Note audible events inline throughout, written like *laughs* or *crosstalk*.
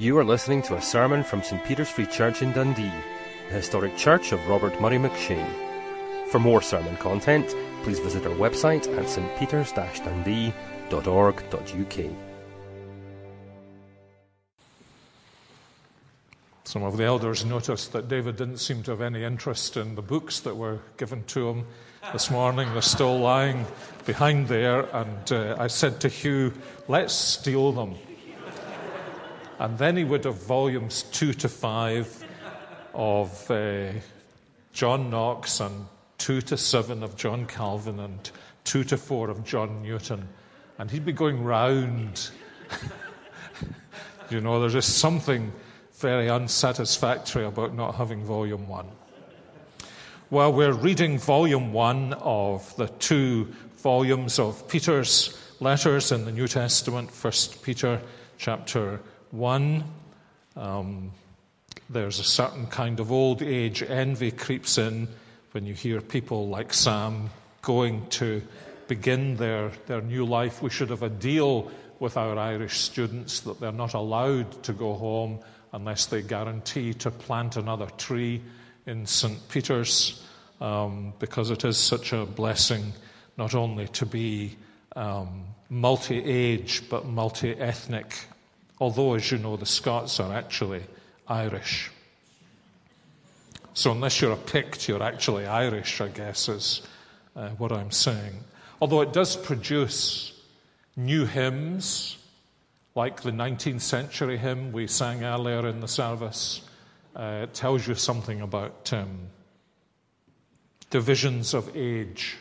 You are listening to a sermon from St Peter's Free Church in Dundee, the historic church of Robert Murray McCheyne. For more sermon content, please visit our website at stpeters-dundee.org.uk. Some of the elders noticed that David didn't seem to have any interest in the books that were given to him this morning. They're still lying behind there, and uh, I said to Hugh, let's steal them. And then he would have volumes two to five of uh, John Knox, and two to seven of John Calvin, and two to four of John Newton. And he'd be going round. *laughs* you know, there's just something very unsatisfactory about not having volume one. Well, we're reading volume one of the two volumes of Peter's letters in the New Testament, First Peter chapter 1. Um, there's a certain kind of old age envy creeps in when you hear people like Sam going to begin their, their new life. We should have a deal with our Irish students that they're not allowed to go home unless they guarantee to plant another tree in St. Peter's, um, because it is such a blessing not only to be um, multi age but multi ethnic although, as you know, the Scots are actually Irish. So, unless you're a Pict, you're actually Irish, I guess, is uh, what I'm saying. Although it does produce new hymns, like the 19th century hymn we sang earlier in the service. Uh, it tells you something about um, divisions of age.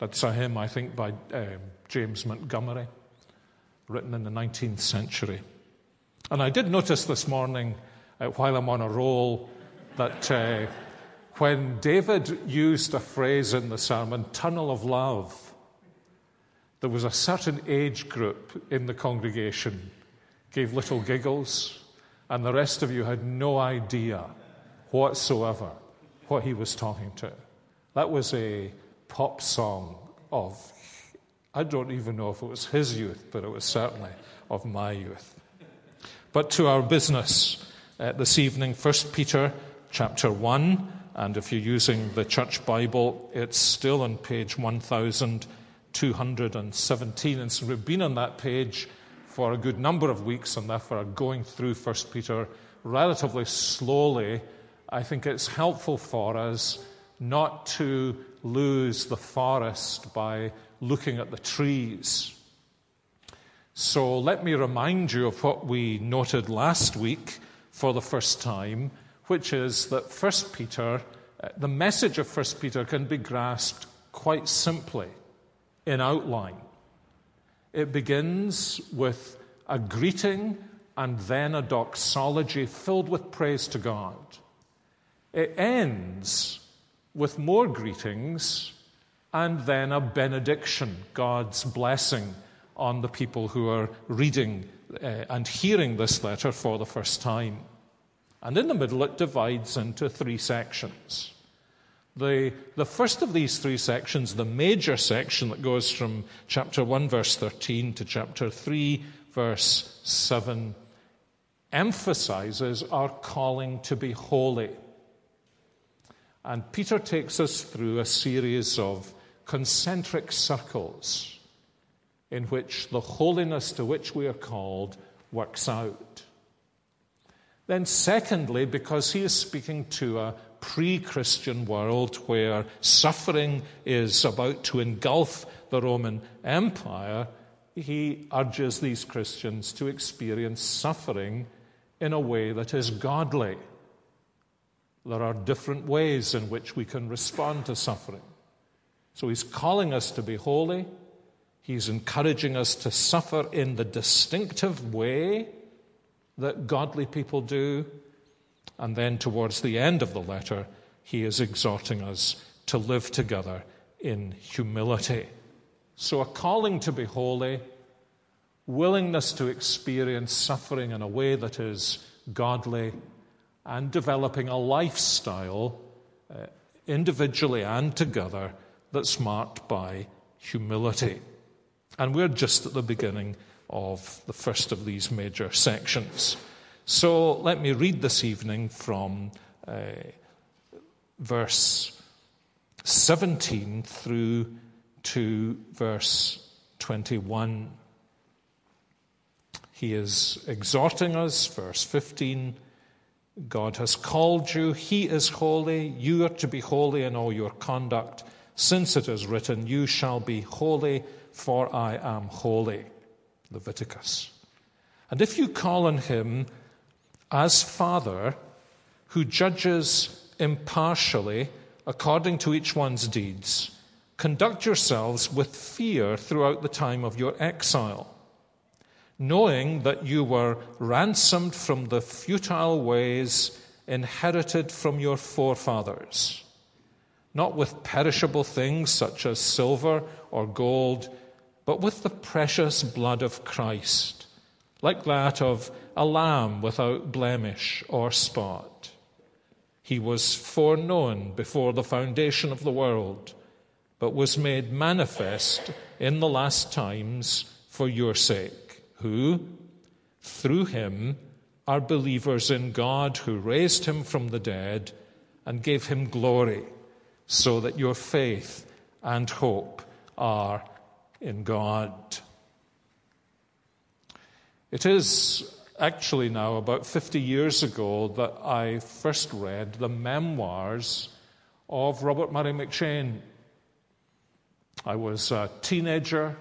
That's a hymn, I think, by uh, James Montgomery written in the 19th century. And I did notice this morning, uh, while I'm on a roll, that uh, when David used a phrase in the sermon, tunnel of love, there was a certain age group in the congregation gave little giggles, and the rest of you had no idea whatsoever what he was talking to. That was a pop song of I don't even know if it was his youth, but it was certainly of my youth. But to our business uh, this evening, 1 Peter chapter 1, and if you're using the church Bible, it's still on page 1217. And so we've been on that page for a good number of weeks and therefore are going through 1 Peter relatively slowly. I think it's helpful for us not to lose the forest by looking at the trees. So let me remind you of what we noted last week for the first time, which is that 1 Peter, uh, the message of 1 Peter can be grasped quite simply in outline. It begins with a greeting and then a doxology filled with praise to God. It ends with more greetings and then a benediction, God's blessing on the people who are reading uh, and hearing this letter for the first time. And in the middle, it divides into three sections. The, the first of these three sections, the major section that goes from chapter 1, verse 13 to chapter 3, verse 7, emphasizes our calling to be holy. And Peter takes us through a series of concentric circles in which the holiness to which we are called works out. Then, secondly, because he is speaking to a pre Christian world where suffering is about to engulf the Roman Empire, he urges these Christians to experience suffering in a way that is godly. There are different ways in which we can respond to suffering. So he's calling us to be holy. He's encouraging us to suffer in the distinctive way that godly people do. And then, towards the end of the letter, he is exhorting us to live together in humility. So, a calling to be holy, willingness to experience suffering in a way that is godly, and developing a lifestyle, uh, individually and together, that's marked by humility. And we're just at the beginning of the first of these major sections. So let me read this evening from uh, verse 17 through to verse 21. He is exhorting us, verse 15 God has called you, He is holy, you are to be holy in all your conduct, since it is written, You shall be holy, for I am holy. Leviticus. And if you call on Him as Father, who judges impartially according to each one's deeds, conduct yourselves with fear throughout the time of your exile knowing that you were ransomed from the futile ways inherited from your forefathers, not with perishable things such as silver or gold, but with the precious blood of Christ, like that of a lamb without blemish or spot. He was foreknown before the foundation of the world, but was made manifest in the last times for your sake who, through him, are believers in God who raised him from the dead and gave him glory, so that your faith and hope are in God. It is actually now about 50 years ago that I first read the memoirs of Robert Murray M'Cheyne. I was a teenager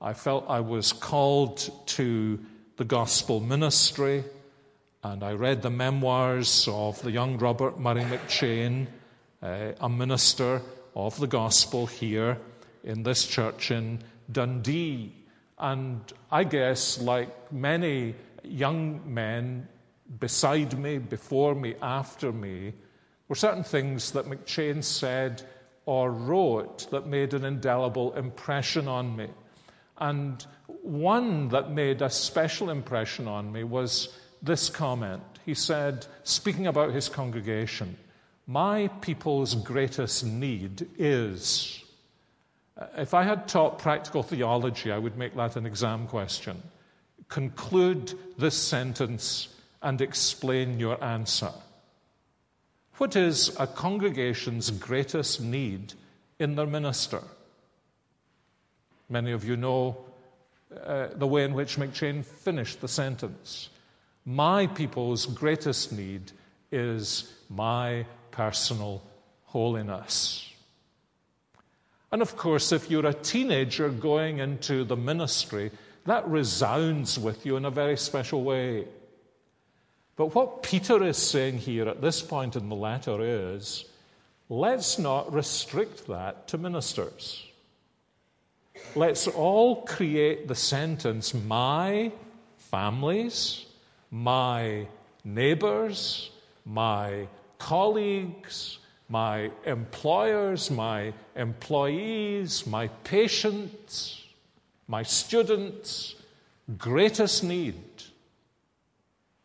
I felt I was called to the gospel ministry, and I read the memoirs of the young Robert Murray M'Cheyne, uh, a minister of the gospel here in this church in Dundee. And I guess, like many young men beside me, before me, after me, were certain things that M'Cheyne said or wrote that made an indelible impression on me. And one that made a special impression on me was this comment. He said, speaking about his congregation, My people's greatest need is. If I had taught practical theology, I would make that an exam question. Conclude this sentence and explain your answer. What is a congregation's greatest need in their minister? Many of you know uh, the way in which M'Cheyne finished the sentence. My people's greatest need is my personal holiness. And of course, if you're a teenager going into the ministry, that resounds with you in a very special way. But what Peter is saying here at this point in the letter is let's not restrict that to ministers let's all create the sentence my families, my neighbors, my colleagues, my employers, my employees, my patients, my students' greatest need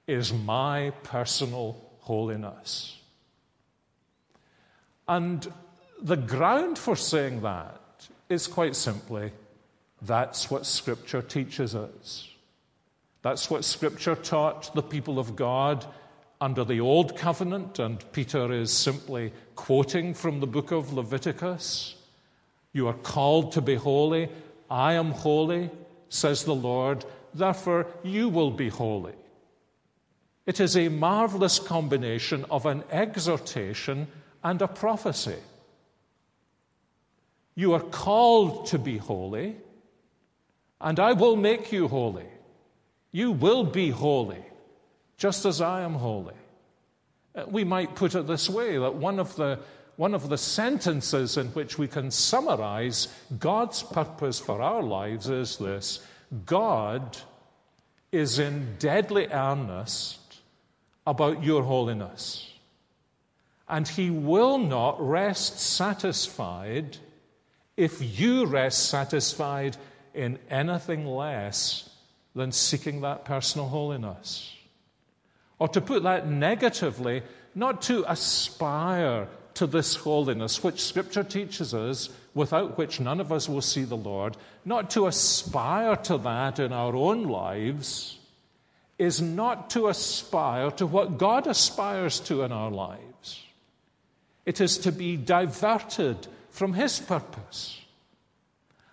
is my personal holiness. And the ground for saying that is quite simply that's what Scripture teaches us. That's what Scripture taught the people of God under the Old Covenant, and Peter is simply quoting from the book of Leviticus. You are called to be holy. I am holy, says the Lord, therefore you will be holy. It is a marvelous combination of an exhortation and a prophecy. You are called to be holy, and I will make you holy. You will be holy, just as I am holy. Uh, we might put it this way that one of the one of the sentences in which we can summarize God's purpose for our lives is this God is in deadly earnest about your holiness. And he will not rest satisfied if you rest satisfied in anything less than seeking that personal holiness. Or to put that negatively, not to aspire to this holiness, which Scripture teaches us, without which none of us will see the Lord, not to aspire to that in our own lives, is not to aspire to what God aspires to in our lives. It is to be diverted from His purpose.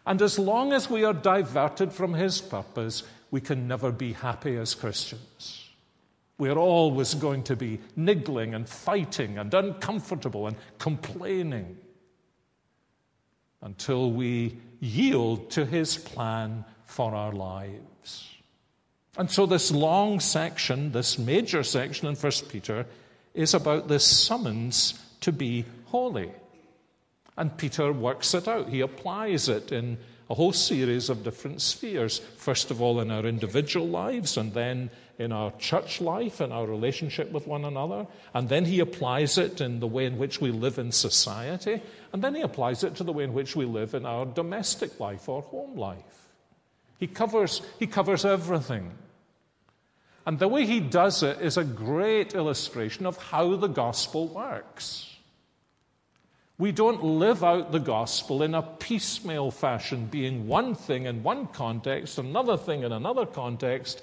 And as long as we are diverted from His purpose, we can never be happy as Christians. We are always going to be niggling and fighting and uncomfortable and complaining until we yield to His plan for our lives. And so, this long section, this major section in 1 Peter, is about this summons to be holy. And Peter works it out. He applies it in a whole series of different spheres. First of all, in our individual lives, and then in our church life and our relationship with one another. And then he applies it in the way in which we live in society. And then he applies it to the way in which we live in our domestic life or home life. He covers, he covers everything. And the way he does it is a great illustration of how the gospel works. We don't live out the gospel in a piecemeal fashion, being one thing in one context, another thing in another context,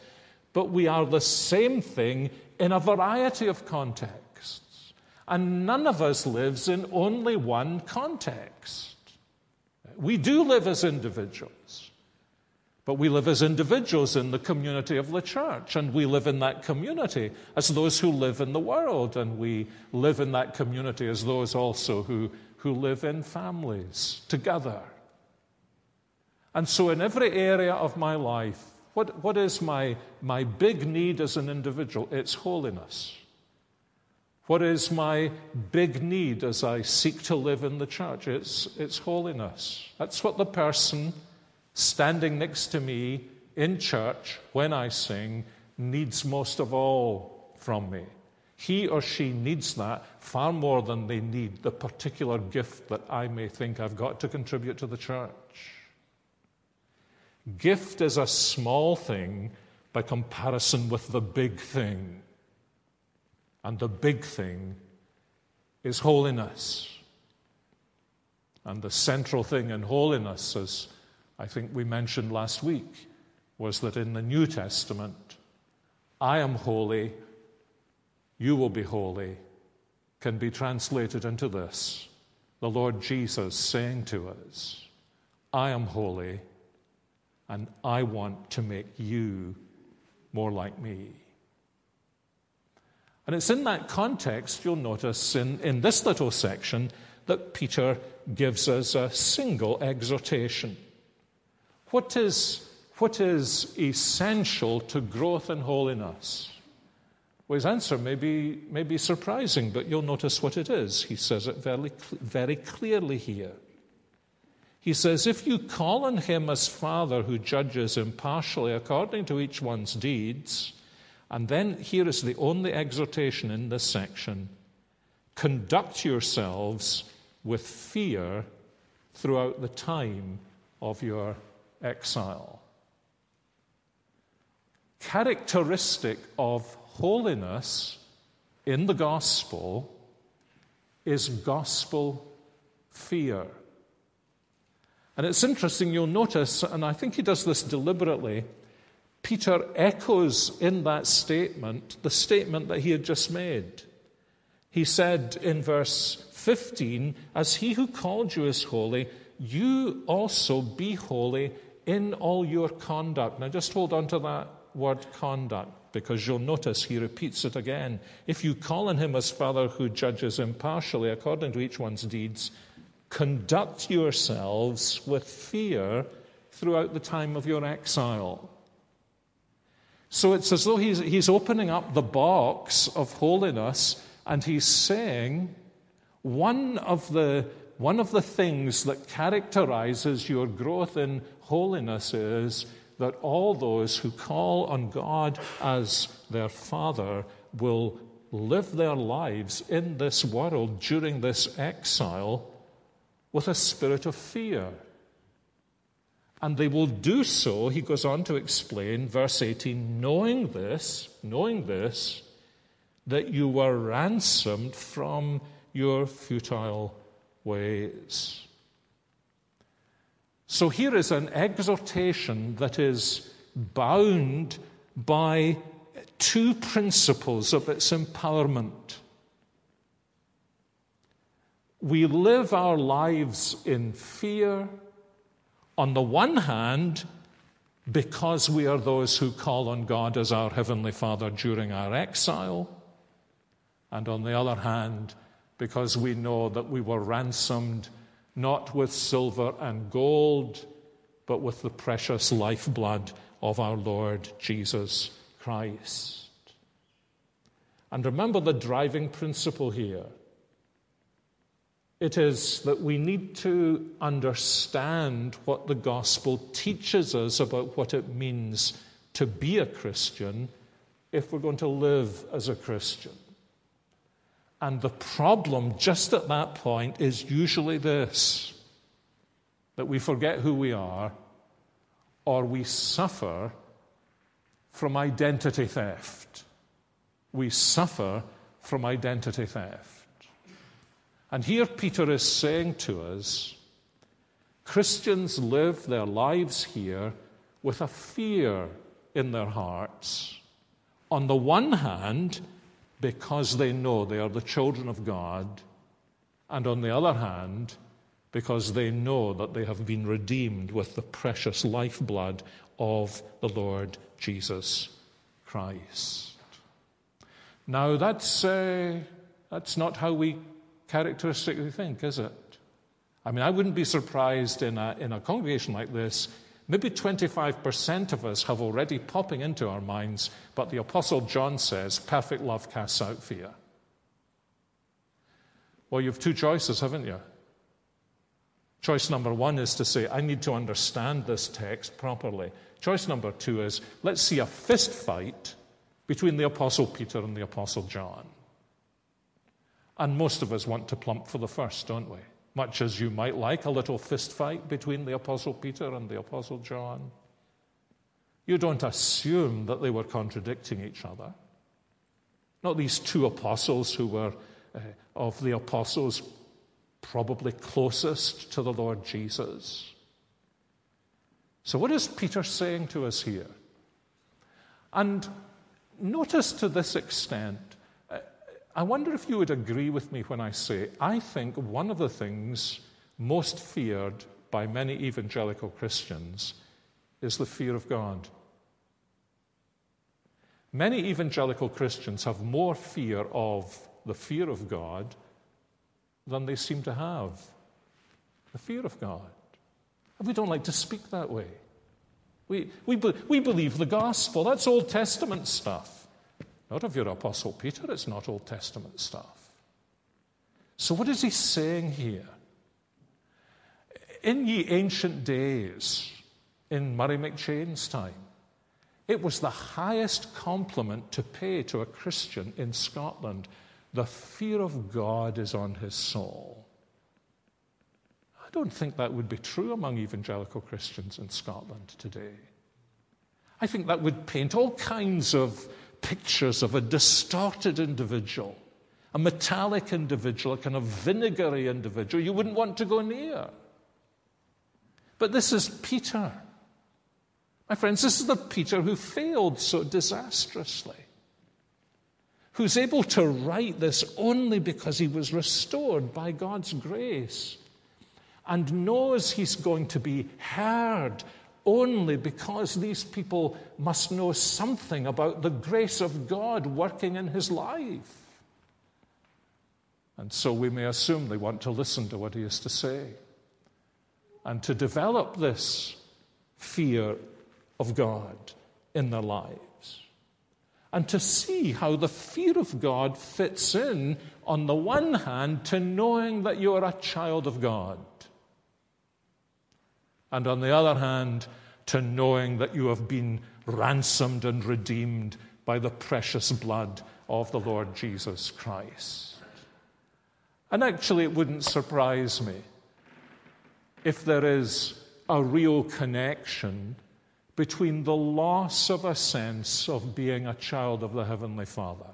but we are the same thing in a variety of contexts. And none of us lives in only one context. We do live as individuals, but we live as individuals in the community of the church, and we live in that community as those who live in the world, and we live in that community as those also who who live in families together. And so, in every area of my life, what, what is my, my big need as an individual? It's holiness. What is my big need as I seek to live in the church? It's, it's holiness. That's what the person standing next to me in church when I sing needs most of all from me. He or she needs that far more than they need the particular gift that I may think I've got to contribute to the church. Gift is a small thing by comparison with the big thing. And the big thing is holiness. And the central thing in holiness, as I think we mentioned last week, was that in the New Testament, I am holy you will be holy, can be translated into this the Lord Jesus saying to us, I am holy, and I want to make you more like me. And it's in that context, you'll notice in, in this little section, that Peter gives us a single exhortation. What is, what is essential to growth in holiness? Well, his answer may be, may be surprising, but you'll notice what it is. He says it very, very clearly here. He says, If you call on him as Father who judges impartially according to each one's deeds, and then here is the only exhortation in this section conduct yourselves with fear throughout the time of your exile. Characteristic of holiness in the gospel is gospel fear. And it's interesting, you'll notice, and I think he does this deliberately, Peter echoes in that statement the statement that he had just made. He said in verse 15, As he who called you is holy, you also be holy in all your conduct. Now just hold on to that word conduct because you'll notice he repeats it again. If you call on him as Father who judges impartially according to each one's deeds, conduct yourselves with fear throughout the time of your exile. So it's as though he's, he's opening up the box of holiness and he's saying, one of the one of the things that characterizes your growth in holiness is that all those who call on God as their Father will live their lives in this world during this exile with a spirit of fear. And they will do so, he goes on to explain, verse 18, knowing this, knowing this, that you were ransomed from your futile ways. So here is an exhortation that is bound by two principles of its empowerment. We live our lives in fear, on the one hand, because we are those who call on God as our Heavenly Father during our exile, and on the other hand, because we know that we were ransomed not with silver and gold, but with the precious lifeblood of our Lord Jesus Christ. And remember the driving principle here. It is that we need to understand what the gospel teaches us about what it means to be a Christian if we're going to live as a Christian. And the problem just at that point is usually this that we forget who we are or we suffer from identity theft. We suffer from identity theft. And here Peter is saying to us Christians live their lives here with a fear in their hearts. On the one hand, because they know they are the children of God, and on the other hand, because they know that they have been redeemed with the precious lifeblood of the Lord Jesus Christ. Now, that's, uh, that's not how we characteristically think, is it? I mean, I wouldn't be surprised in a, in a congregation like this Maybe 25% of us have already popping into our minds, but the Apostle John says, perfect love casts out fear. Well, you have two choices, haven't you? Choice number one is to say, I need to understand this text properly. Choice number two is, let's see a fist fight between the Apostle Peter and the Apostle John. And most of us want to plump for the first, don't we? much as you might like a little fist fight between the Apostle Peter and the Apostle John. You don't assume that they were contradicting each other. Not these two apostles who were, uh, of the apostles, probably closest to the Lord Jesus. So, what is Peter saying to us here? And notice to this extent I wonder if you would agree with me when I say I think one of the things most feared by many evangelical Christians is the fear of God. Many evangelical Christians have more fear of the fear of God than they seem to have. The fear of God. And we don't like to speak that way. We, we, we believe the gospel. That's Old Testament stuff. Not of your Apostle Peter, it's not Old Testament stuff. So, what is he saying here? In ye ancient days, in Murray McCheyne's time, it was the highest compliment to pay to a Christian in Scotland. The fear of God is on his soul. I don't think that would be true among evangelical Christians in Scotland today. I think that would paint all kinds of pictures of a distorted individual, a metallic individual, a kind of vinegary individual you wouldn't want to go near. But this is Peter. My friends, this is the Peter who failed so disastrously, who's able to write this only because he was restored by God's grace and knows he's going to be heard only because these people must know something about the grace of God working in his life. And so we may assume they want to listen to what he has to say and to develop this fear of God in their lives. And to see how the fear of God fits in, on the one hand, to knowing that you are a child of God and on the other hand, to knowing that you have been ransomed and redeemed by the precious blood of the Lord Jesus Christ. And actually, it wouldn't surprise me if there is a real connection between the loss of a sense of being a child of the Heavenly Father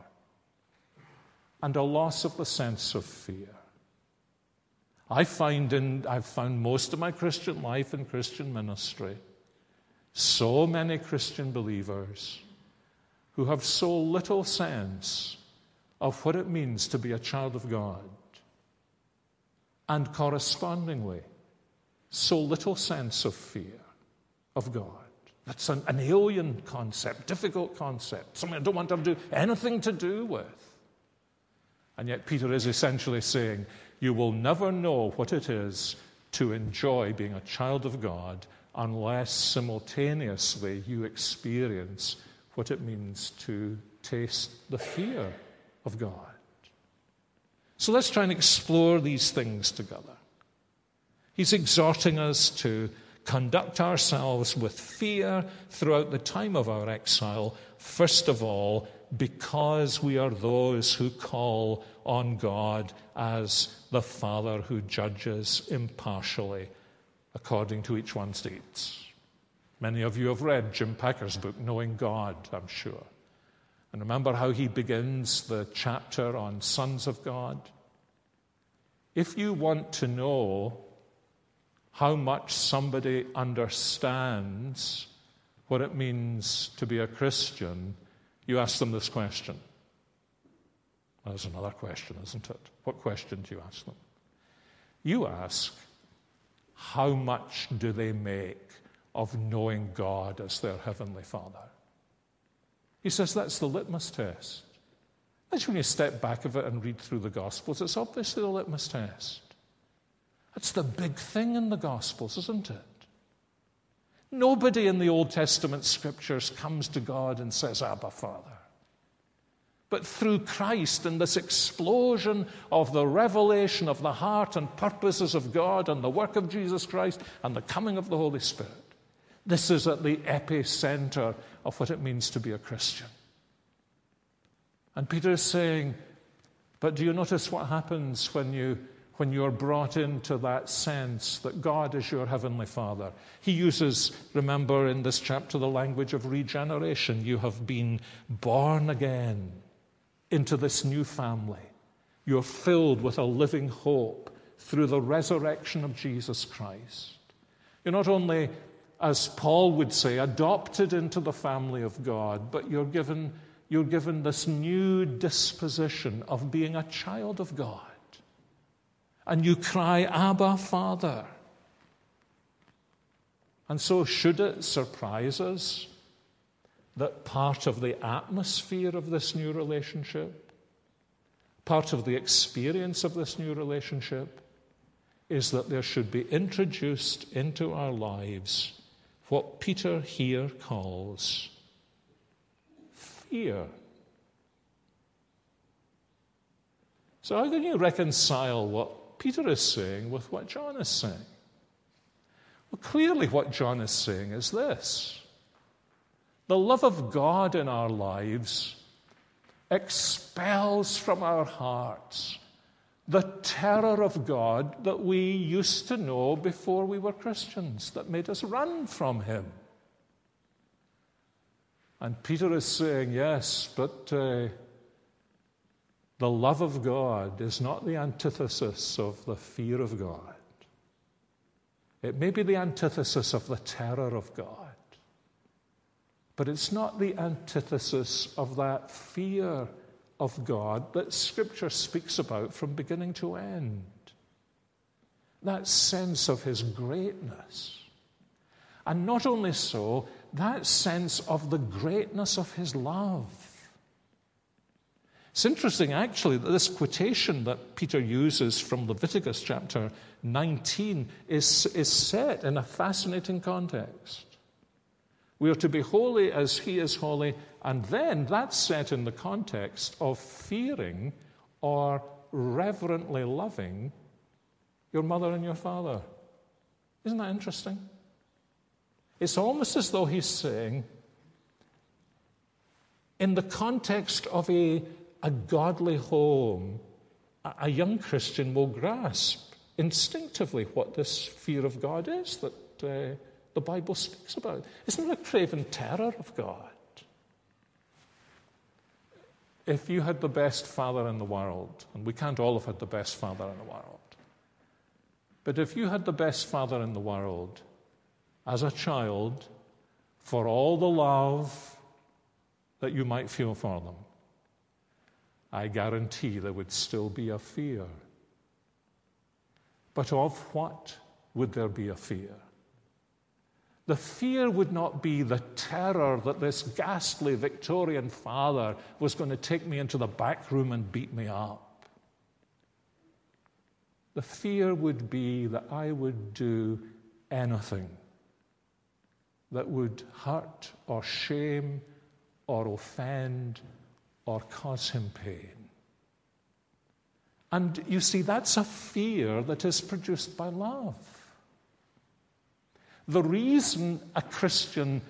and a loss of the sense of fear. I find in, I've found most of my Christian life in Christian ministry, so many Christian believers who have so little sense of what it means to be a child of God, and correspondingly, so little sense of fear of God. That's an, an alien concept, difficult concept, something I don't want to do anything to do with. And yet, Peter is essentially saying, You will never know what it is to enjoy being a child of God unless simultaneously you experience what it means to taste the fear of God. So let's try and explore these things together. He's exhorting us to conduct ourselves with fear throughout the time of our exile, first of all, because we are those who call on God as the Father who judges impartially according to each one's deeds. Many of you have read Jim Packer's book, Knowing God, I'm sure. And remember how he begins the chapter on sons of God? If you want to know how much somebody understands what it means to be a Christian, you ask them this question. There's another question, isn't it? What question do you ask them? You ask, how much do they make of knowing God as their Heavenly Father? He says that's the litmus test. That's when you step back of it and read through the Gospels, it's obviously the litmus test. That's the big thing in the Gospels, isn't it? Nobody in the Old Testament scriptures comes to God and says, Abba, Father. But through Christ and this explosion of the revelation of the heart and purposes of God and the work of Jesus Christ and the coming of the Holy Spirit, this is at the epicenter of what it means to be a Christian. And Peter is saying, but do you notice what happens when you when you're brought into that sense that God is your heavenly Father. He uses, remember in this chapter, the language of regeneration. You have been born again into this new family. You're filled with a living hope through the resurrection of Jesus Christ. You're not only, as Paul would say, adopted into the family of God, but you're given, you're given this new disposition of being a child of God and you cry, Abba, Father. And so, should it surprise us that part of the atmosphere of this new relationship, part of the experience of this new relationship, is that there should be introduced into our lives what Peter here calls fear. So, how can you reconcile what Peter is saying with what John is saying? Well, clearly, what John is saying is this the love of God in our lives expels from our hearts the terror of God that we used to know before we were Christians, that made us run from Him. And Peter is saying, yes, but uh, the love of God is not the antithesis of the fear of God. It may be the antithesis of the terror of God, but it's not the antithesis of that fear of God that Scripture speaks about from beginning to end. That sense of His greatness. And not only so, that sense of the greatness of His love. It's interesting, actually, that this quotation that Peter uses from Leviticus chapter 19 is, is set in a fascinating context. We are to be holy as he is holy, and then that's set in the context of fearing or reverently loving your mother and your father. Isn't that interesting? It's almost as though he's saying, in the context of a a godly home, a young Christian will grasp instinctively what this fear of God is that uh, the Bible speaks about. Isn't it a craven terror of God? If you had the best father in the world, and we can't all have had the best father in the world, but if you had the best father in the world as a child, for all the love that you might feel for them, I guarantee there would still be a fear. But of what would there be a fear? The fear would not be the terror that this ghastly Victorian father was going to take me into the back room and beat me up. The fear would be that I would do anything that would hurt or shame or offend or cause him pain. And you see, that's a fear that is produced by love. The reason a Christian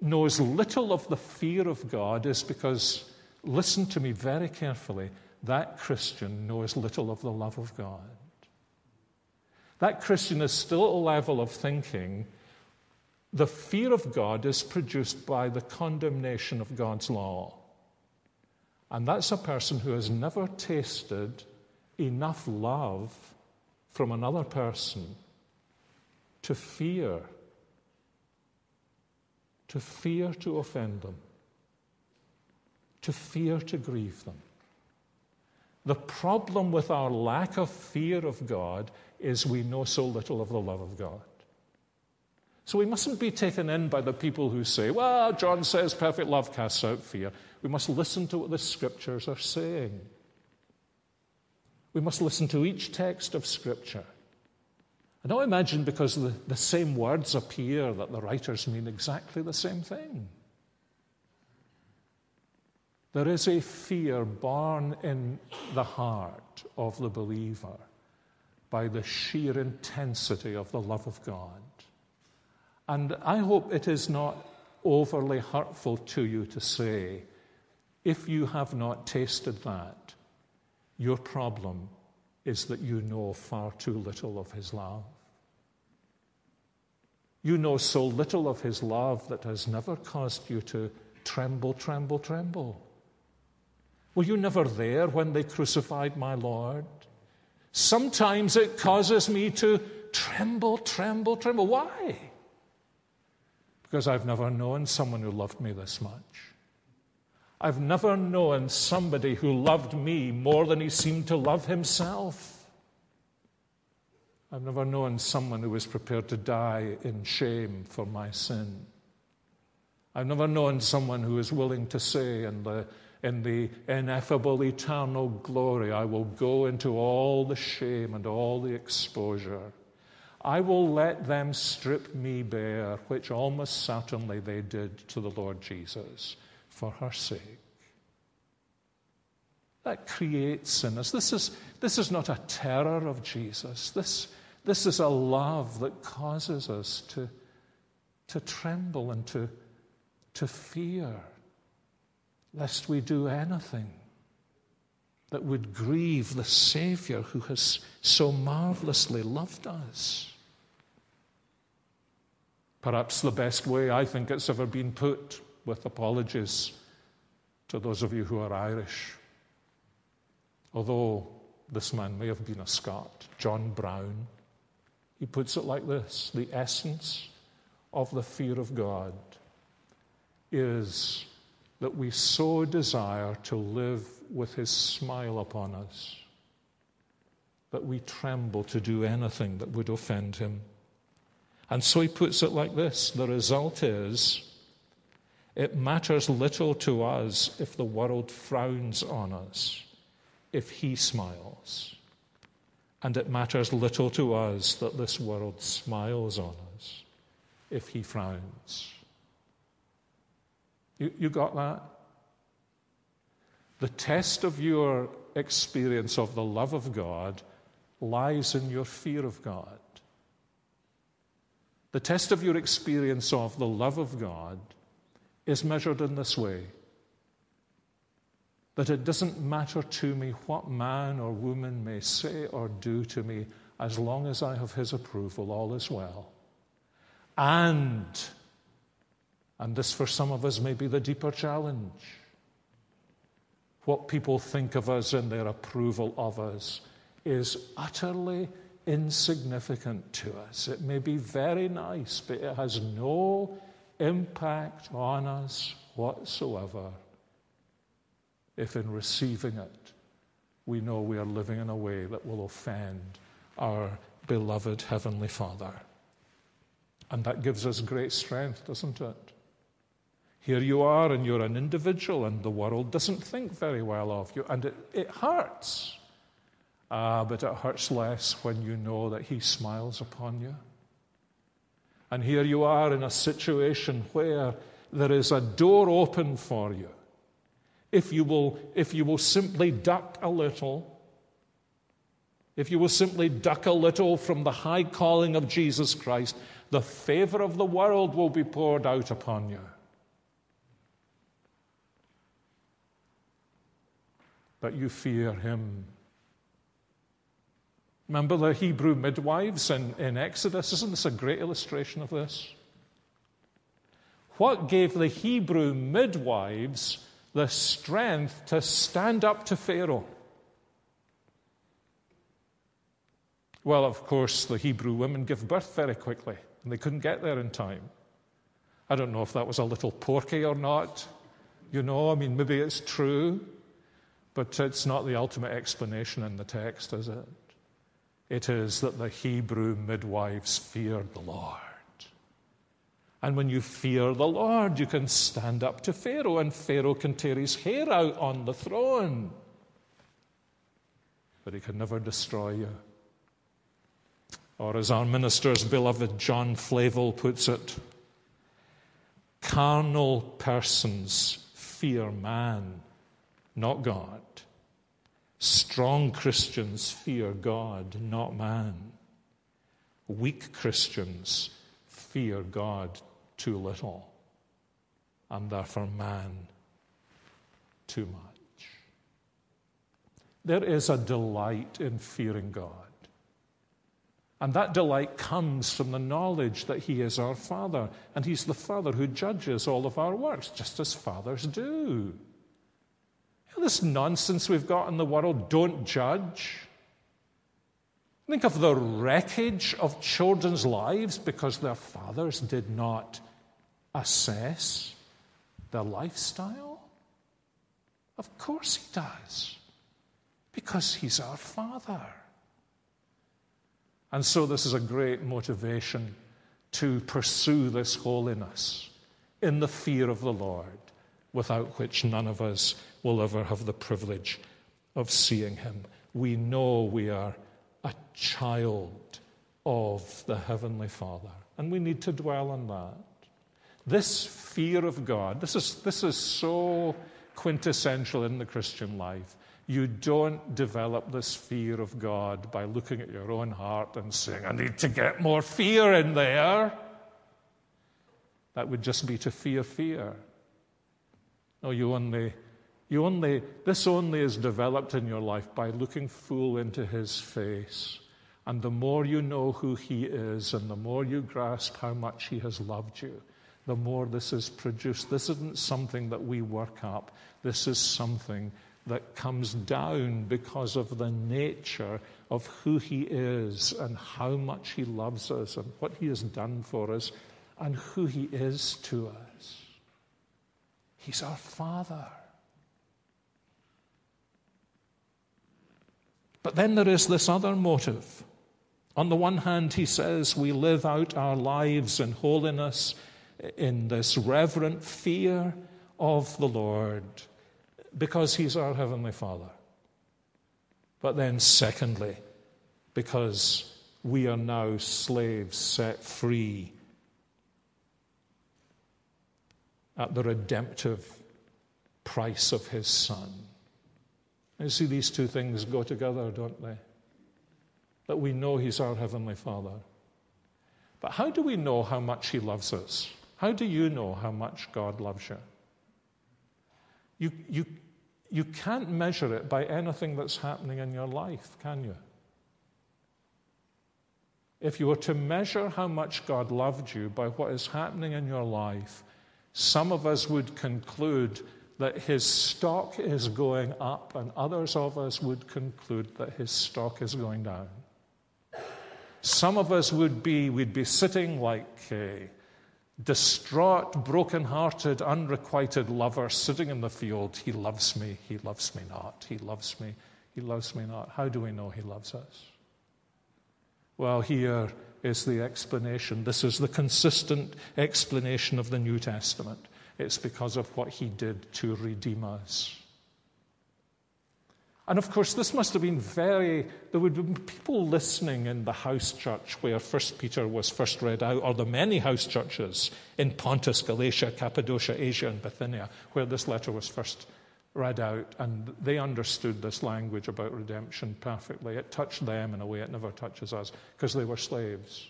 knows little of the fear of God is because, listen to me very carefully, that Christian knows little of the love of God. That Christian is still at a level of thinking the fear of God is produced by the condemnation of God's law. And that's a person who has never tasted enough love from another person to fear, to fear to offend them, to fear to grieve them. The problem with our lack of fear of God is we know so little of the love of God. So we mustn't be taken in by the people who say, well, John says perfect love casts out fear. We must listen to what the scriptures are saying. We must listen to each text of scripture. And I imagine because the, the same words appear that the writers mean exactly the same thing. There is a fear born in the heart of the believer by the sheer intensity of the love of God. And I hope it is not overly hurtful to you to say, if you have not tasted that, your problem is that you know far too little of His love. You know so little of His love that has never caused you to tremble, tremble, tremble. Were you never there when they crucified my Lord? Sometimes it causes me to tremble, tremble, tremble. Why? Because I've never known someone who loved me this much. I've never known somebody who loved me more than he seemed to love himself. I've never known someone who was prepared to die in shame for my sin. I've never known someone who is willing to say in the, in the ineffable eternal glory, I will go into all the shame and all the exposure I will let them strip me bare, which almost certainly they did to the Lord Jesus for her sake. That creates in us. This is, this is not a terror of Jesus. This, this is a love that causes us to, to tremble and to, to fear, lest we do anything that would grieve the Savior who has so marvelously loved us. Perhaps the best way I think it's ever been put, with apologies to those of you who are Irish. Although this man may have been a Scot, John Brown, he puts it like this The essence of the fear of God is that we so desire to live with his smile upon us that we tremble to do anything that would offend him. And so he puts it like this the result is it matters little to us if the world frowns on us, if he smiles. And it matters little to us that this world smiles on us if he frowns. You, you got that? The test of your experience of the love of God lies in your fear of God. The test of your experience of the love of God is measured in this way that it doesn't matter to me what man or woman may say or do to me, as long as I have his approval, all is well. And, and this for some of us may be the deeper challenge, what people think of us and their approval of us is utterly insignificant to us. It may be very nice, but it has no impact on us whatsoever if in receiving it we know we are living in a way that will offend our beloved Heavenly Father. And that gives us great strength, doesn't it? Here you are, and you're an individual, and the world doesn't think very well of you, and it, it hurts. Ah, but it hurts less when you know that He smiles upon you. And here you are in a situation where there is a door open for you. If you will, if you will simply duck a little, if you will simply duck a little from the high calling of Jesus Christ, the favor of the world will be poured out upon you. But you fear him. Remember the Hebrew midwives in, in Exodus? Isn't this a great illustration of this? What gave the Hebrew midwives the strength to stand up to Pharaoh? Well, of course, the Hebrew women give birth very quickly, and they couldn't get there in time. I don't know if that was a little porky or not. You know, I mean, maybe it's true, but it's not the ultimate explanation in the text, is it? It is that the Hebrew midwives feared the Lord. And when you fear the Lord, you can stand up to Pharaoh, and Pharaoh can tear his hair out on the throne. But he can never destroy you. Or, as our minister's beloved John Flavel puts it, carnal persons fear man, not God. Strong Christians fear God, not man. Weak Christians fear God too little, and therefore man too much. There is a delight in fearing God. And that delight comes from the knowledge that He is our Father, and He's the Father who judges all of our works, just as fathers do. This nonsense we've got in the world don't judge. Think of the wreckage of children's lives because their fathers did not assess their lifestyle? Of course he does, because he's our Father. And so, this is a great motivation to pursue this holiness in the fear of the Lord, without which none of us will ever have the privilege of seeing him. We know we are a child of the Heavenly Father, and we need to dwell on that. This fear of God, this is, this is so quintessential in the Christian life. You don't develop this fear of God by looking at your own heart and saying, I need to get more fear in there. That would just be to fear fear. No, you only, you only, this only is developed in your life by looking full into His face. And the more you know who He is, and the more you grasp how much He has loved you, the more this is produced. This isn't something that we work up, this is something that comes down because of the nature of who He is and how much He loves us and what He has done for us and who He is to us. He's our Father. But then there is this other motive. On the one hand, he says we live out our lives in holiness in this reverent fear of the Lord because He's our Heavenly Father. But then, secondly, because we are now slaves set free at the redemptive price of His Son. You see, these two things go together, don't they? That we know He's our Heavenly Father. But how do we know how much He loves us? How do you know how much God loves you? You, you, you can't measure it by anything that's happening in your life, can you? If you were to measure how much God loved you by what is happening in your life, some of us would conclude that his stock is going up, and others of us would conclude that his stock is going down. Some of us would be, we'd be sitting like a distraught, broken-hearted, unrequited lover sitting in the field. He loves me, he loves me not, he loves me, he loves me not. How do we know he loves us? Well, here is the explanation. This is the consistent explanation of the New Testament. It's because of what he did to redeem us. And of course, this must have been very, there would been people listening in the house church where First Peter was first read out, or the many house churches in Pontus, Galatia, Cappadocia, Asia, and Bithynia, where this letter was first read out, and they understood this language about redemption perfectly. It touched them in a way it never touches us, because they were slaves.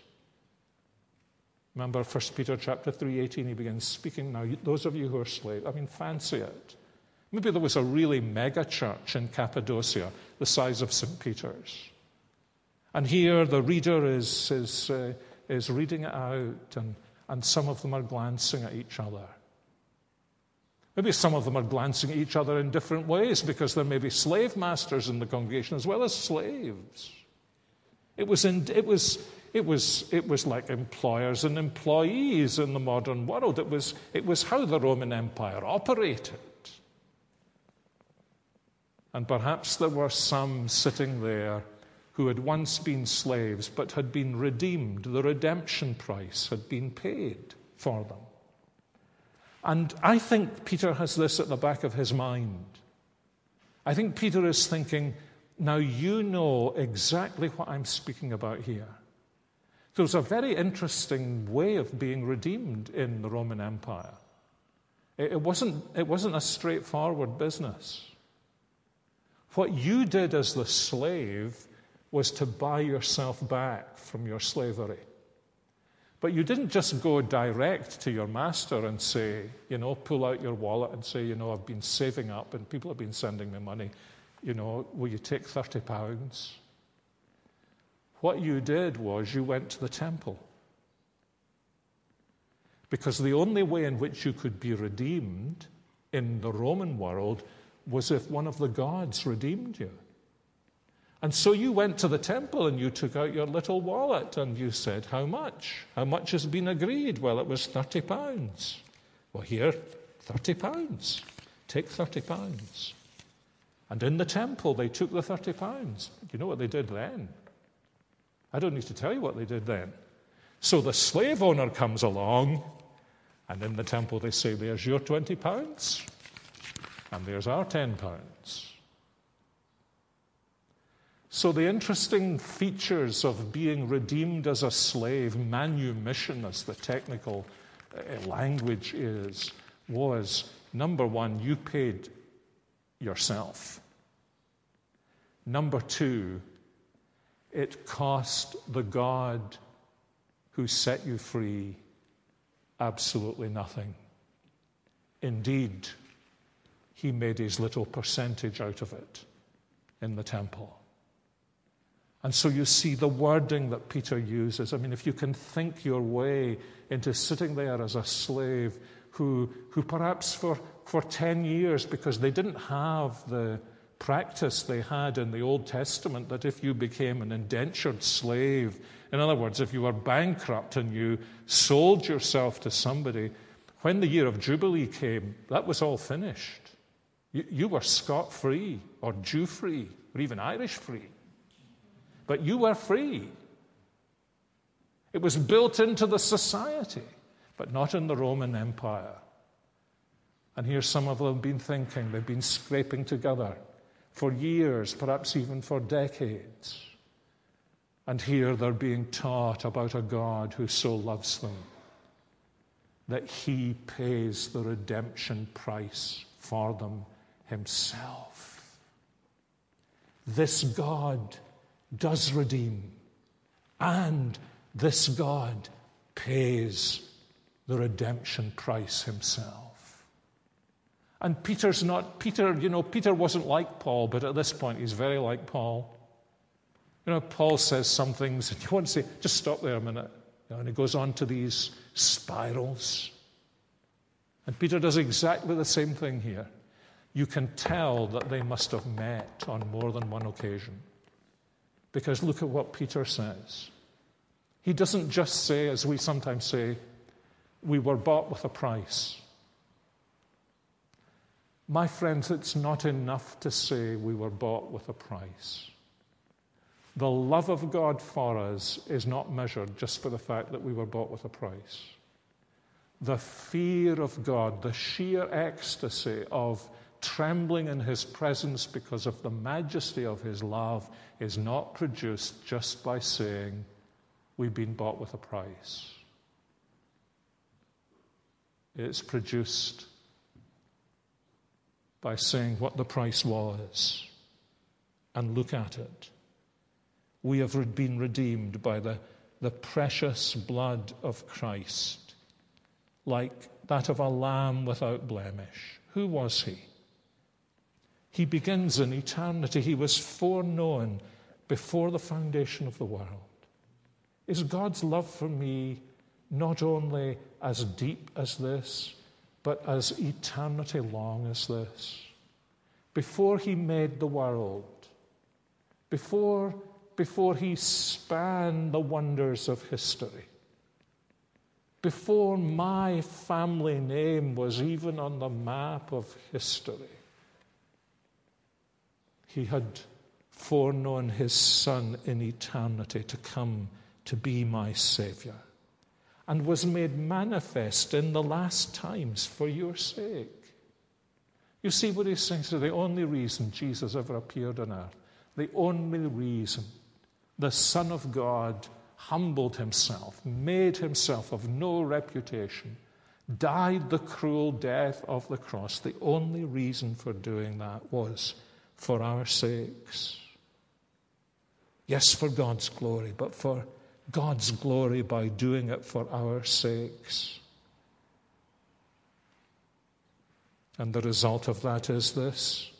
Remember 1 Peter chapter 3, 18, he begins speaking now. Those of you who are slaves, I mean, fancy it. Maybe there was a really mega church in Cappadocia, the size of St. Peter's. And here the reader is, is, uh, is reading it out, and, and some of them are glancing at each other. Maybe some of them are glancing at each other in different ways because there may be slave masters in the congregation as well as slaves. It was, in, it was, it was, it was like employers and employees in the modern world. It was, it was how the Roman Empire operated. And perhaps there were some sitting there who had once been slaves but had been redeemed. The redemption price had been paid for them. And I think Peter has this at the back of his mind. I think Peter is thinking, now you know exactly what I'm speaking about here. There's a very interesting way of being redeemed in the Roman Empire. It wasn't, it wasn't a straightforward business. What you did as the slave was to buy yourself back from your slavery. But you didn't just go direct to your master and say, you know, pull out your wallet and say, you know, I've been saving up and people have been sending me money. You know, will you take 30 pounds? What you did was you went to the temple. Because the only way in which you could be redeemed in the Roman world was if one of the gods redeemed you. And so you went to the temple and you took out your little wallet and you said, How much? How much has been agreed? Well, it was 30 pounds. Well, here, 30 pounds. Take 30 pounds. And in the temple, they took the 30 pounds. You know what they did then? I don't need to tell you what they did then. So the slave owner comes along, and in the temple they say, There's your 20 pounds. And there's our 10 pounds. So, the interesting features of being redeemed as a slave, manumission, as the technical uh, language is, was number one, you paid yourself. Number two, it cost the God who set you free absolutely nothing. Indeed, he made his little percentage out of it in the temple. And so you see the wording that Peter uses. I mean, if you can think your way into sitting there as a slave who, who perhaps for, for 10 years, because they didn't have the practice they had in the Old Testament that if you became an indentured slave, in other words, if you were bankrupt and you sold yourself to somebody, when the year of Jubilee came, that was all finished. You, you were Scot free, or Jew free, or even Irish free. But you were free. It was built into the society, but not in the Roman Empire. And here some of them have been thinking, they've been scraping together for years, perhaps even for decades. And here they're being taught about a God who so loves them that he pays the redemption price for them himself. This God does redeem, and this God pays the redemption price himself. And Peter's not, Peter, you know, Peter wasn't like Paul, but at this point he's very like Paul. You know, Paul says some things, and *laughs* you want to say, just stop there a minute. You know, and he goes on to these spirals. And Peter does exactly the same thing here you can tell that they must have met on more than one occasion. Because look at what Peter says. He doesn't just say, as we sometimes say, we were bought with a price. My friends, it's not enough to say we were bought with a price. The love of God for us is not measured just for the fact that we were bought with a price. The fear of God, the sheer ecstasy of trembling in His presence because of the majesty of His love, is not produced just by saying, We've been bought with a price. It's produced by saying what the price was and look at it. We have been redeemed by the, the precious blood of Christ, like that of a lamb without blemish. Who was he? He begins in eternity. He was foreknown before the foundation of the world. Is God's love for me not only as deep as this, but as eternity long as this. Before he made the world, before, before he spanned the wonders of history, before my family name was even on the map of history, he had foreknown his Son in eternity to come to be my Savior and was made manifest in the last times for your sake. You see what he's saying? So the only reason Jesus ever appeared on earth, the only reason the Son of God humbled himself, made himself of no reputation, died the cruel death of the cross, the only reason for doing that was for our sakes. Yes, for God's glory, but for God's glory by doing it for our sakes. And the result of that is this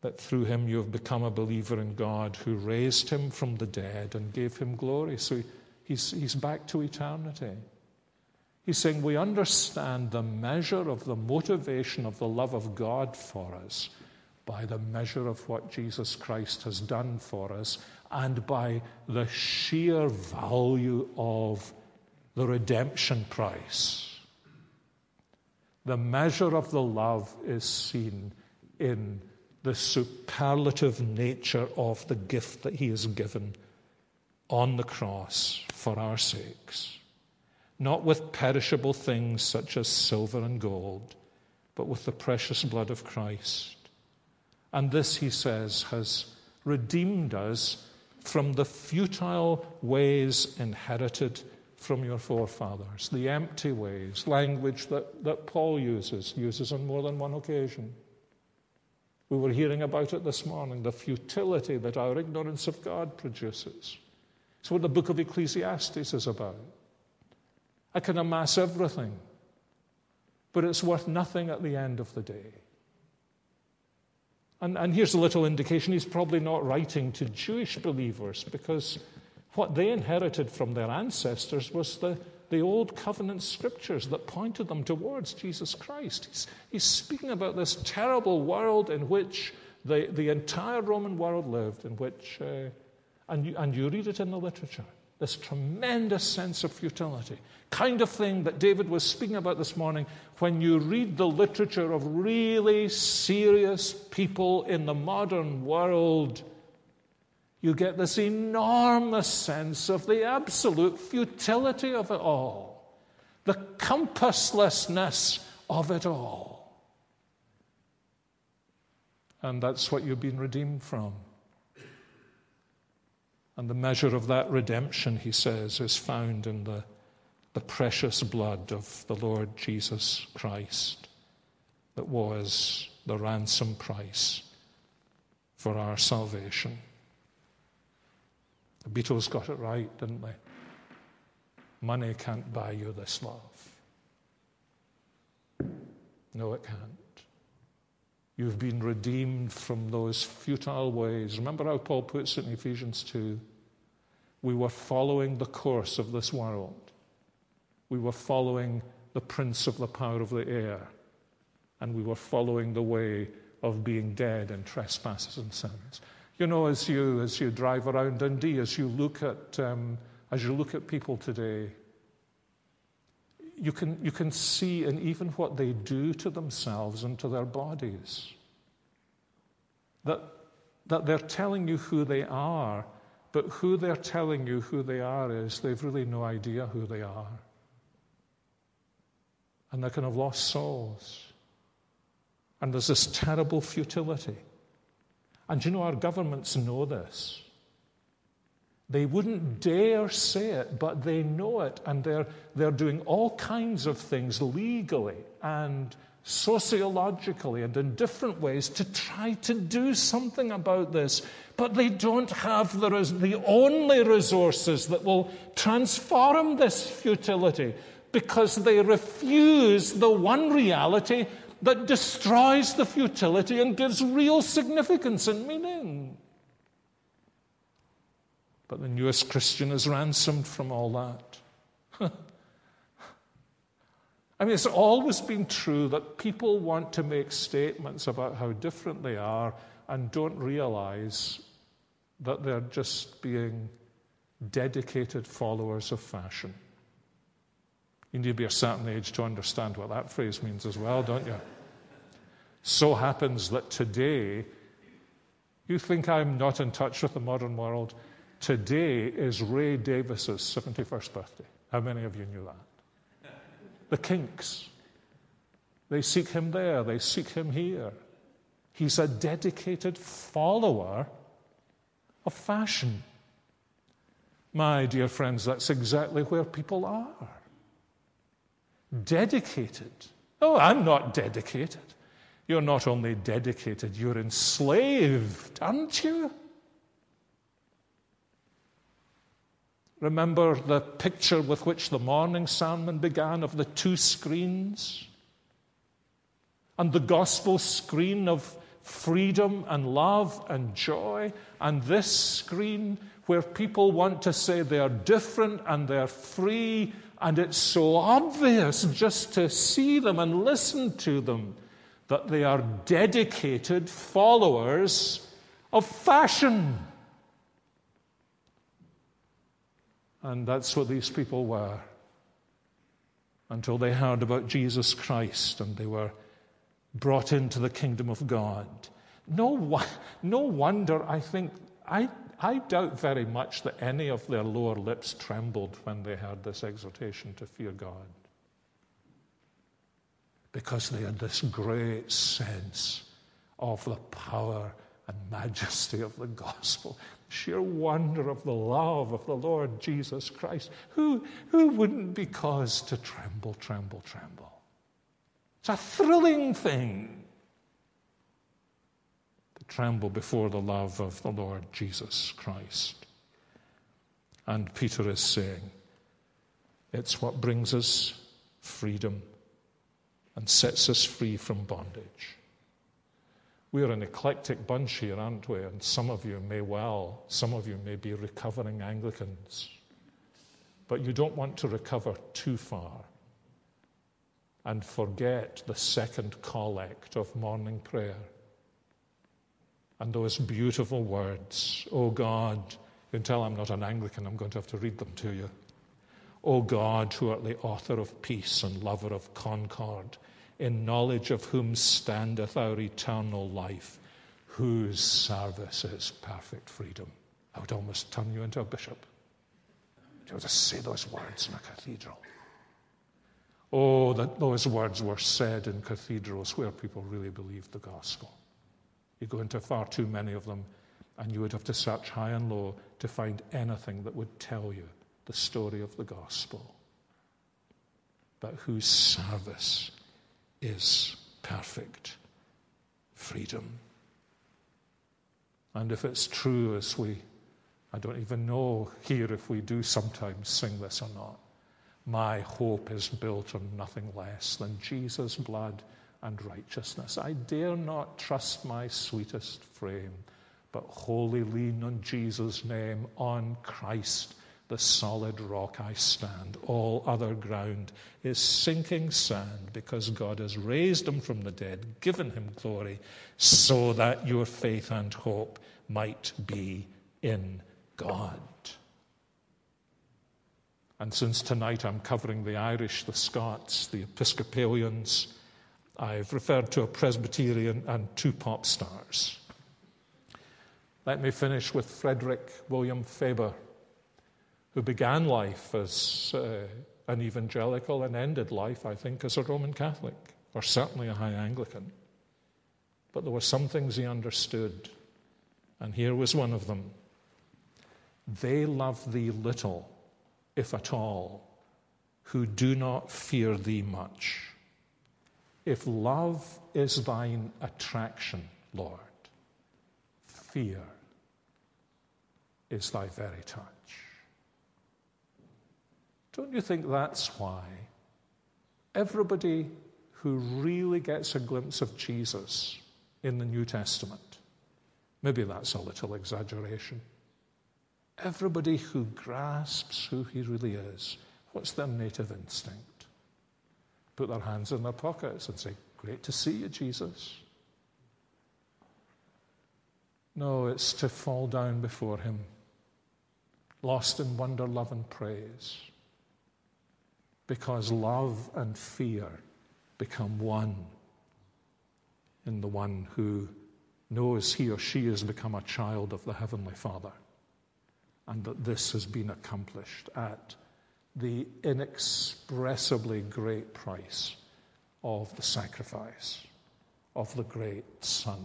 that through him you have become a believer in God who raised him from the dead and gave him glory. So he's, he's back to eternity. He's saying we understand the measure of the motivation of the love of God for us by the measure of what Jesus Christ has done for us and by the sheer value of the redemption price. The measure of the love is seen in the superlative nature of the gift that He has given on the cross for our sakes. Not with perishable things such as silver and gold, but with the precious blood of Christ. And this, he says, has redeemed us from the futile ways inherited from your forefathers, the empty ways, language that, that Paul uses, uses on more than one occasion. We were hearing about it this morning, the futility that our ignorance of God produces. It's what the book of Ecclesiastes is about. I can amass everything, but it's worth nothing at the end of the day. And, and here's a little indication he's probably not writing to Jewish believers because what they inherited from their ancestors was the, the old covenant scriptures that pointed them towards Jesus Christ. He's, he's speaking about this terrible world in which the, the entire Roman world lived, in which, uh, and, you, and you read it in the literature this tremendous sense of futility. Kind of thing that David was speaking about this morning when you read the literature of really serious people in the modern world. You get this enormous sense of the absolute futility of it all, the compasslessness of it all. And that's what you've been redeemed from. And the measure of that redemption, he says, is found in the, the precious blood of the Lord Jesus Christ that was the ransom price for our salvation. The Beatles got it right, didn't they? Money can't buy you this love. No, it can't. You've been redeemed from those futile ways. Remember how Paul puts it in Ephesians 2? We were following the course of this world. We were following the prince of the power of the air. And we were following the way of being dead in trespasses and sins. You know, as you, as you drive around Dundee, as you look at, um, as you look at people today, you can, you can see in even what they do to themselves and to their bodies that, that they're telling you who they are, but who they're telling you who they are is they've really no idea who they are. And they can have lost souls. And there's this terrible futility. And you know, our governments know this. They wouldn't dare say it, but they know it, and they're, they're doing all kinds of things legally and sociologically and in different ways to try to do something about this. But they don't have the, the only resources that will transform this futility because they refuse the one reality that destroys the futility and gives real significance and meaning. But the newest Christian is ransomed from all that. *laughs* I mean, it's always been true that people want to make statements about how different they are and don't realize that they're just being dedicated followers of fashion. You need to be a certain age to understand what that phrase means as well, don't you? So happens that today, you think I'm not in touch with the modern world. Today is Ray Davies's 71st birthday. How many of you knew that? The Kinks. They seek him there, they seek him here. He's a dedicated follower of fashion. My dear friends, that's exactly where people are. Dedicated. Oh, I'm not dedicated. You're not only dedicated, you're enslaved, aren't you? Remember the picture with which the morning sermon began of the two screens? And the gospel screen of freedom and love and joy, and this screen where people want to say they're different and they're free, and it's so obvious just to see them and listen to them that they are dedicated followers of fashion. And that's what these people were until they heard about Jesus Christ and they were brought into the kingdom of God. No, no wonder, I think, I, I doubt very much that any of their lower lips trembled when they heard this exhortation to fear God. Because they had this great sense of the power and majesty of the gospel sheer wonder of the love of the Lord Jesus Christ. Who, who wouldn't be caused to tremble, tremble, tremble? It's a thrilling thing to tremble before the love of the Lord Jesus Christ. And Peter is saying, it's what brings us freedom and sets us free from bondage. We're an eclectic bunch here, aren't we? And some of you may well, some of you may be recovering Anglicans. But you don't want to recover too far and forget the second collect of morning prayer and those beautiful words, Oh God, you can tell I'm not an Anglican, I'm going to have to read them to you. O God, who art the author of peace and lover of concord, in knowledge of whom standeth our eternal life, whose service is perfect freedom. I would almost turn you into a bishop. To just say those words in a cathedral. Oh, that those words were said in cathedrals where people really believed the gospel. You go into far too many of them, and you would have to search high and low to find anything that would tell you the story of the gospel. But whose service is perfect freedom. And if it's true, as we, I don't even know here if we do sometimes sing this or not, my hope is built on nothing less than Jesus' blood and righteousness. I dare not trust my sweetest frame, but wholly lean on Jesus' name, on Christ the solid rock I stand. All other ground is sinking sand because God has raised him from the dead, given him glory, so that your faith and hope might be in God. And since tonight I'm covering the Irish, the Scots, the Episcopalians, I've referred to a Presbyterian and two pop stars. Let me finish with Frederick William Faber, who began life as uh, an evangelical and ended life, I think, as a Roman Catholic, or certainly a high Anglican. But there were some things he understood, and here was one of them. They love thee little, if at all, who do not fear thee much. If love is thine attraction, Lord, fear is thy very touch. Don't you think that's why everybody who really gets a glimpse of Jesus in the New Testament, maybe that's a little exaggeration, everybody who grasps who he really is, what's their native instinct? Put their hands in their pockets and say, Great to see you, Jesus. No, it's to fall down before him, lost in wonder, love, and praise because love and fear become one in the one who knows he or she has become a child of the Heavenly Father, and that this has been accomplished at the inexpressibly great price of the sacrifice of the great Son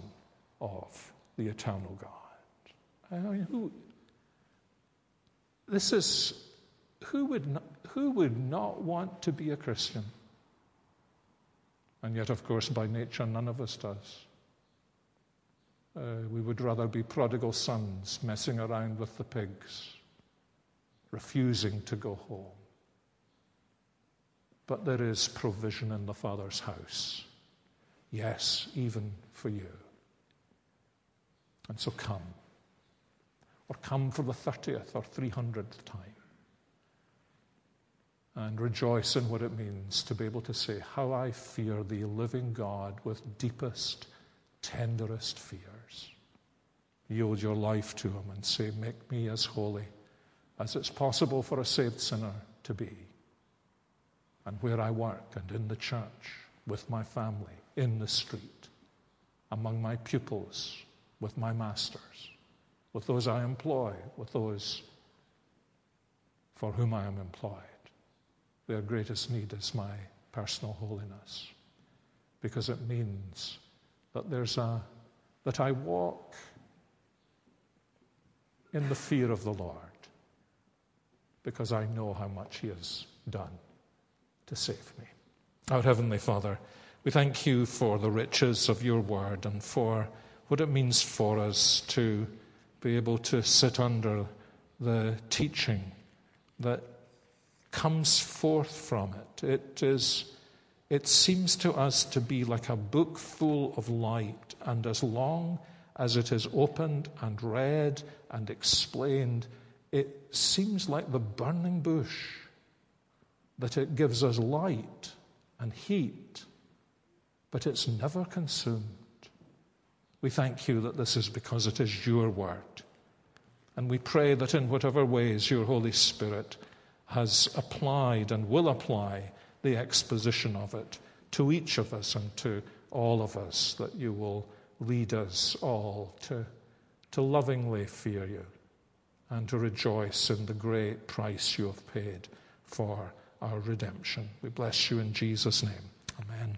of the eternal God. I mean, who, this is, who would not, who would not want to be a Christian? And yet, of course, by nature, none of us does. Uh, we would rather be prodigal sons messing around with the pigs, refusing to go home. But there is provision in the Father's house. Yes, even for you. And so come. Or come for the 30th or 300th time and rejoice in what it means to be able to say, How I fear thee, living God, with deepest, tenderest fears. Yield your life to Him and say, Make me as holy as it's possible for a saved sinner to be. And where I work and in the church, with my family, in the street, among my pupils, with my masters, with those I employ, with those for whom I am employed. Their greatest need is my personal holiness because it means that there's a that I walk in the fear of the Lord because I know how much He has done to save me. Our Heavenly Father, we thank you for the riches of your word and for what it means for us to be able to sit under the teaching that comes forth from it. It is it seems to us to be like a book full of light, and as long as it is opened and read and explained, it seems like the burning bush that it gives us light and heat, but it's never consumed. We thank you that this is because it is your word. And we pray that in whatever ways your Holy Spirit has applied and will apply the exposition of it to each of us and to all of us, that you will lead us all to, to lovingly fear you and to rejoice in the great price you have paid for our redemption. We bless you in Jesus' name. Amen.